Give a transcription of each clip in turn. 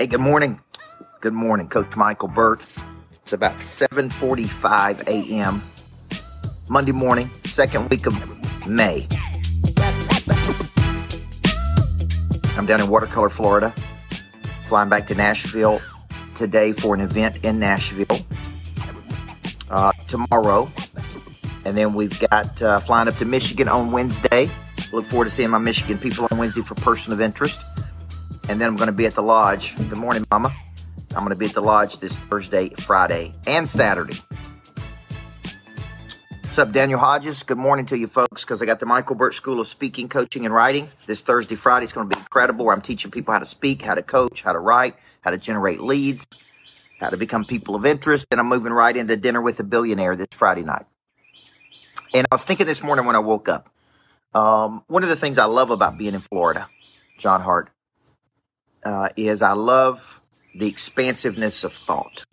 Hey, good morning. Good morning, Coach Michael Burt. It's about 7:45 a.m. Monday morning, second week of May. I'm down in Watercolor, Florida. Flying back to Nashville today for an event in Nashville. Uh, tomorrow, and then we've got uh, flying up to Michigan on Wednesday. Look forward to seeing my Michigan people on Wednesday for person of interest. And then I'm going to be at the lodge. Good morning, Mama. I'm going to be at the lodge this Thursday, Friday, and Saturday. What's up, Daniel Hodges? Good morning to you folks because I got the Michael Burt School of Speaking, Coaching, and Writing. This Thursday, Friday is going to be incredible where I'm teaching people how to speak, how to coach, how to write, how to generate leads, how to become people of interest. And I'm moving right into dinner with a billionaire this Friday night. And I was thinking this morning when I woke up, um, one of the things I love about being in Florida, John Hart, uh, is I love the expansiveness of thought.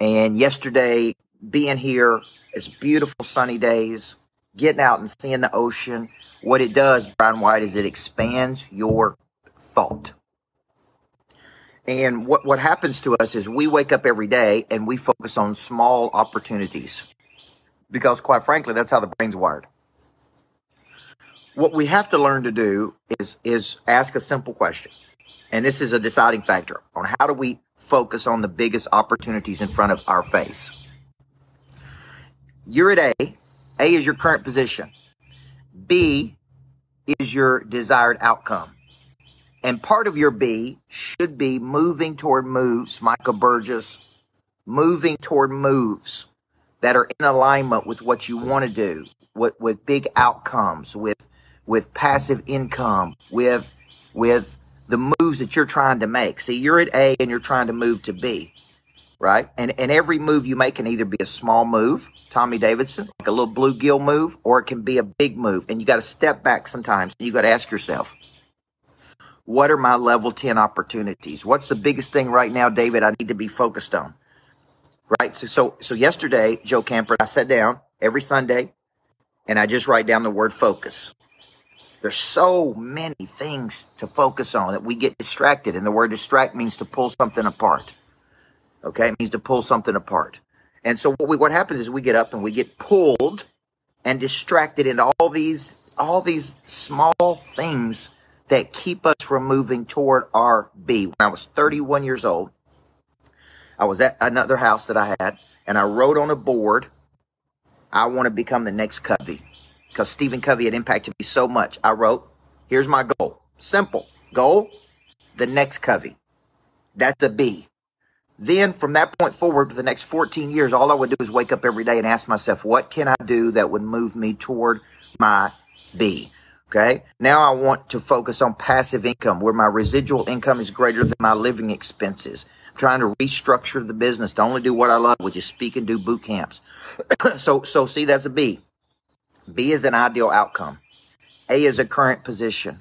And yesterday, being here, it's beautiful sunny days, getting out and seeing the ocean. What it does, Brian White, is it expands your thought. And what, what happens to us is we wake up every day and we focus on small opportunities because, quite frankly, that's how the brain's wired. What we have to learn to do is, is ask a simple question. And this is a deciding factor on how do we focus on the biggest opportunities in front of our face. You're at A. A is your current position. B is your desired outcome. And part of your B should be moving toward moves, Michael Burgess, moving toward moves that are in alignment with what you want to do, with, with big outcomes, with with passive income, with with the moves that you're trying to make. See, you're at A and you're trying to move to B, right? And and every move you make can either be a small move, Tommy Davidson, like a little bluegill move, or it can be a big move. And you got to step back sometimes. You got to ask yourself, what are my level 10 opportunities? What's the biggest thing right now, David, I need to be focused on? Right? So so so yesterday, Joe Camper, I sat down every Sunday and I just write down the word focus. There's so many things to focus on that we get distracted. And the word distract means to pull something apart. Okay? It means to pull something apart. And so what we, what happens is we get up and we get pulled and distracted into all these all these small things that keep us from moving toward our B. When I was 31 years old, I was at another house that I had and I wrote on a board, I want to become the next Covey because Stephen Covey had impacted me so much. I wrote, here's my goal. Simple. Goal, the next Covey. That's a B. Then from that point forward, for the next 14 years, all I would do is wake up every day and ask myself, what can I do that would move me toward my B? Okay. Now I want to focus on passive income where my residual income is greater than my living expenses. I'm trying to restructure the business to only do what I love, which is speak and do boot camps. so, so see, that's a B. B is an ideal outcome. A is a current position.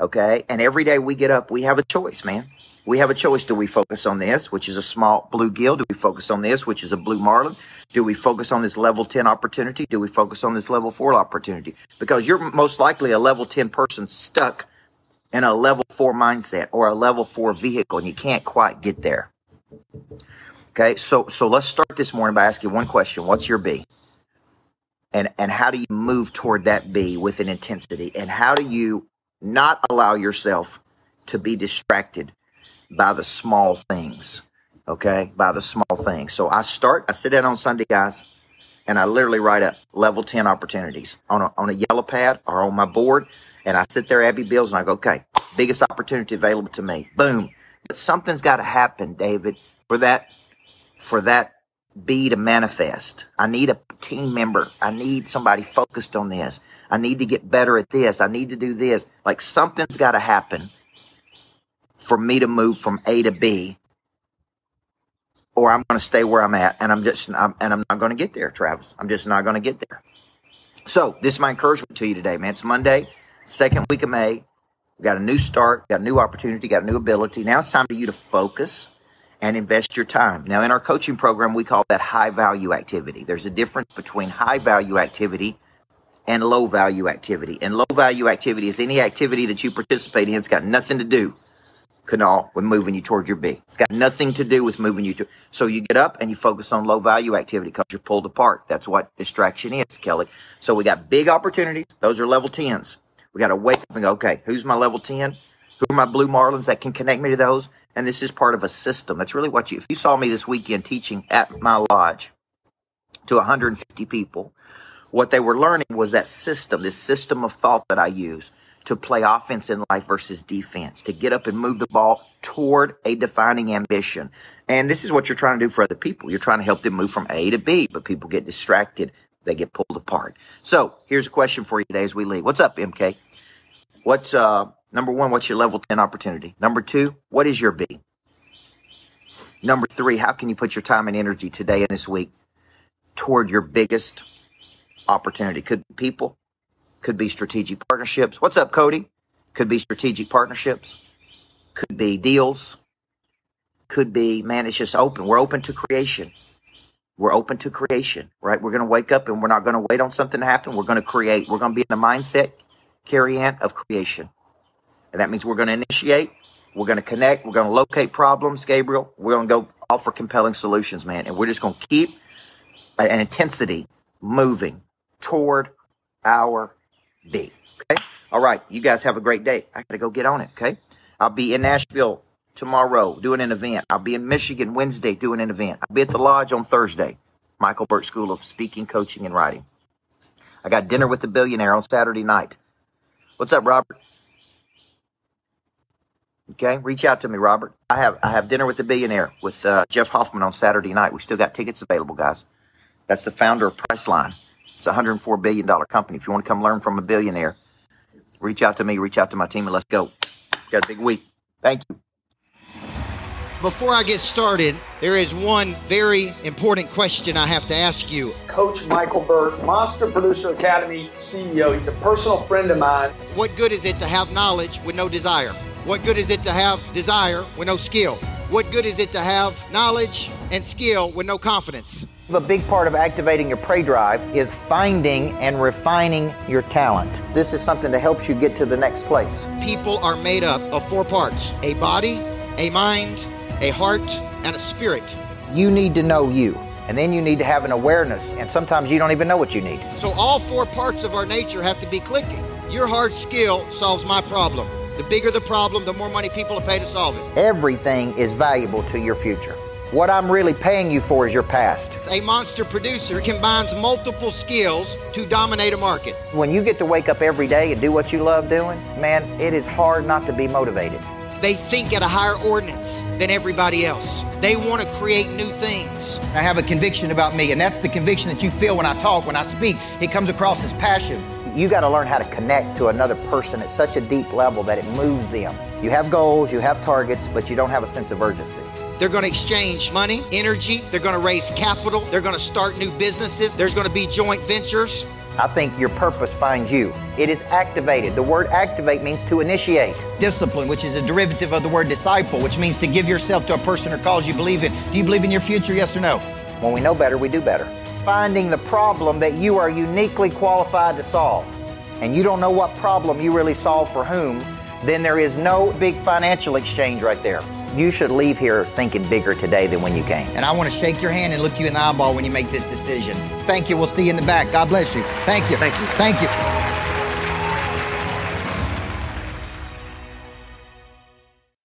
Okay. And every day we get up, we have a choice, man. We have a choice. Do we focus on this, which is a small bluegill? Do we focus on this, which is a blue marlin? Do we focus on this level 10 opportunity? Do we focus on this level four opportunity? Because you're most likely a level 10 person stuck in a level four mindset or a level four vehicle and you can't quite get there. Okay. So, so let's start this morning by asking one question. What's your B? And and how do you move toward that B with an intensity? And how do you not allow yourself to be distracted by the small things okay? By the small things. So i start i sit down on sunday guys and i literally write up level 10 opportunities on a, on a yellow pad or on my board and i sit there abby bills and i go okay biggest opportunity available to me. Boom. But something's got to happen david for that for that be to manifest. I need a team member. I need somebody focused on this. I need to get better at this. I need to do this. Like something's got to happen for me to move from A to B, or I'm going to stay where I'm at, and I'm just I'm, and I'm not going to get there, Travis. I'm just not going to get there. So this is my encouragement to you today, man. It's Monday, second week of May. We got a new start, got a new opportunity, got a new ability. Now it's time for you to focus and invest your time. Now, in our coaching program, we call that high value activity. There's a difference between high value activity and low value activity. And low value activity is any activity that you participate in. It's got nothing to do, canal with moving you toward your B. It's got nothing to do with moving you to. So you get up and you focus on low value activity because you're pulled apart. That's what distraction is, Kelly. So we got big opportunities. Those are level 10s. We got to wake up and go, okay, who's my level 10? Who are my blue marlins that can connect me to those? And this is part of a system. That's really what you, if you saw me this weekend teaching at my lodge to 150 people, what they were learning was that system, this system of thought that I use to play offense in life versus defense, to get up and move the ball toward a defining ambition. And this is what you're trying to do for other people. You're trying to help them move from A to B, but people get distracted. They get pulled apart. So here's a question for you today as we leave. What's up, MK? What's, uh, number one, what's your level 10 opportunity? Number two, what is your B? Number three, how can you put your time and energy today and this week toward your biggest opportunity? Could be people, could be strategic partnerships. What's up, Cody? Could be strategic partnerships, could be deals, could be, man, it's just open. We're open to creation. We're open to creation, right? We're going to wake up and we're not going to wait on something to happen. We're going to create. We're going to be in the mindset, Carrie Ann, of creation. And that means we're going to initiate, we're going to connect, we're going to locate problems, Gabriel. We're going to go offer compelling solutions, man. And we're just going to keep an intensity moving toward our B. Okay. All right. You guys have a great day. I got to go get on it. Okay. I'll be in Nashville tomorrow doing an event. I'll be in Michigan Wednesday doing an event. I'll be at the lodge on Thursday, Michael Burt School of Speaking, Coaching, and Writing. I got dinner with the billionaire on Saturday night. What's up, Robert? Okay, reach out to me, Robert. I have I have dinner with the billionaire with uh, Jeff Hoffman on Saturday night. We still got tickets available, guys. That's the founder of Priceline. It's a hundred and four billion dollar company. If you want to come learn from a billionaire, reach out to me. Reach out to my team, and let's go. Got a big week. Thank you. Before I get started, there is one very important question I have to ask you. Coach Michael Burt, Monster Producer Academy CEO. He's a personal friend of mine. What good is it to have knowledge with no desire? What good is it to have desire with no skill? What good is it to have knowledge and skill with no confidence? A big part of activating your prey drive is finding and refining your talent. This is something that helps you get to the next place. People are made up of four parts a body, a mind, a heart, and a spirit. You need to know you, and then you need to have an awareness, and sometimes you don't even know what you need. So, all four parts of our nature have to be clicking. Your hard skill solves my problem. The bigger the problem, the more money people will pay to solve it. Everything is valuable to your future. What I'm really paying you for is your past. A monster producer combines multiple skills to dominate a market. When you get to wake up every day and do what you love doing, man, it is hard not to be motivated. They think at a higher ordinance than everybody else. They want to create new things. I have a conviction about me, and that's the conviction that you feel when I talk, when I speak. It comes across as passion. You got to learn how to connect to another person at such a deep level that it moves them. You have goals, you have targets, but you don't have a sense of urgency. They're going to exchange money, energy, they're going to raise capital, they're going to start new businesses, there's going to be joint ventures. I think your purpose finds you. It is activated. The word activate means to initiate. Discipline, which is a derivative of the word disciple, which means to give yourself to a person or cause you believe in. Do you believe in your future, yes or no? When we know better, we do better finding the problem that you are uniquely qualified to solve, and you don't know what problem you really solve for whom, then there is no big financial exchange right there. You should leave here thinking bigger today than when you came. And I want to shake your hand and look you in the eyeball when you make this decision. Thank you. We'll see you in the back. God bless you. Thank you. Thank you. Thank you.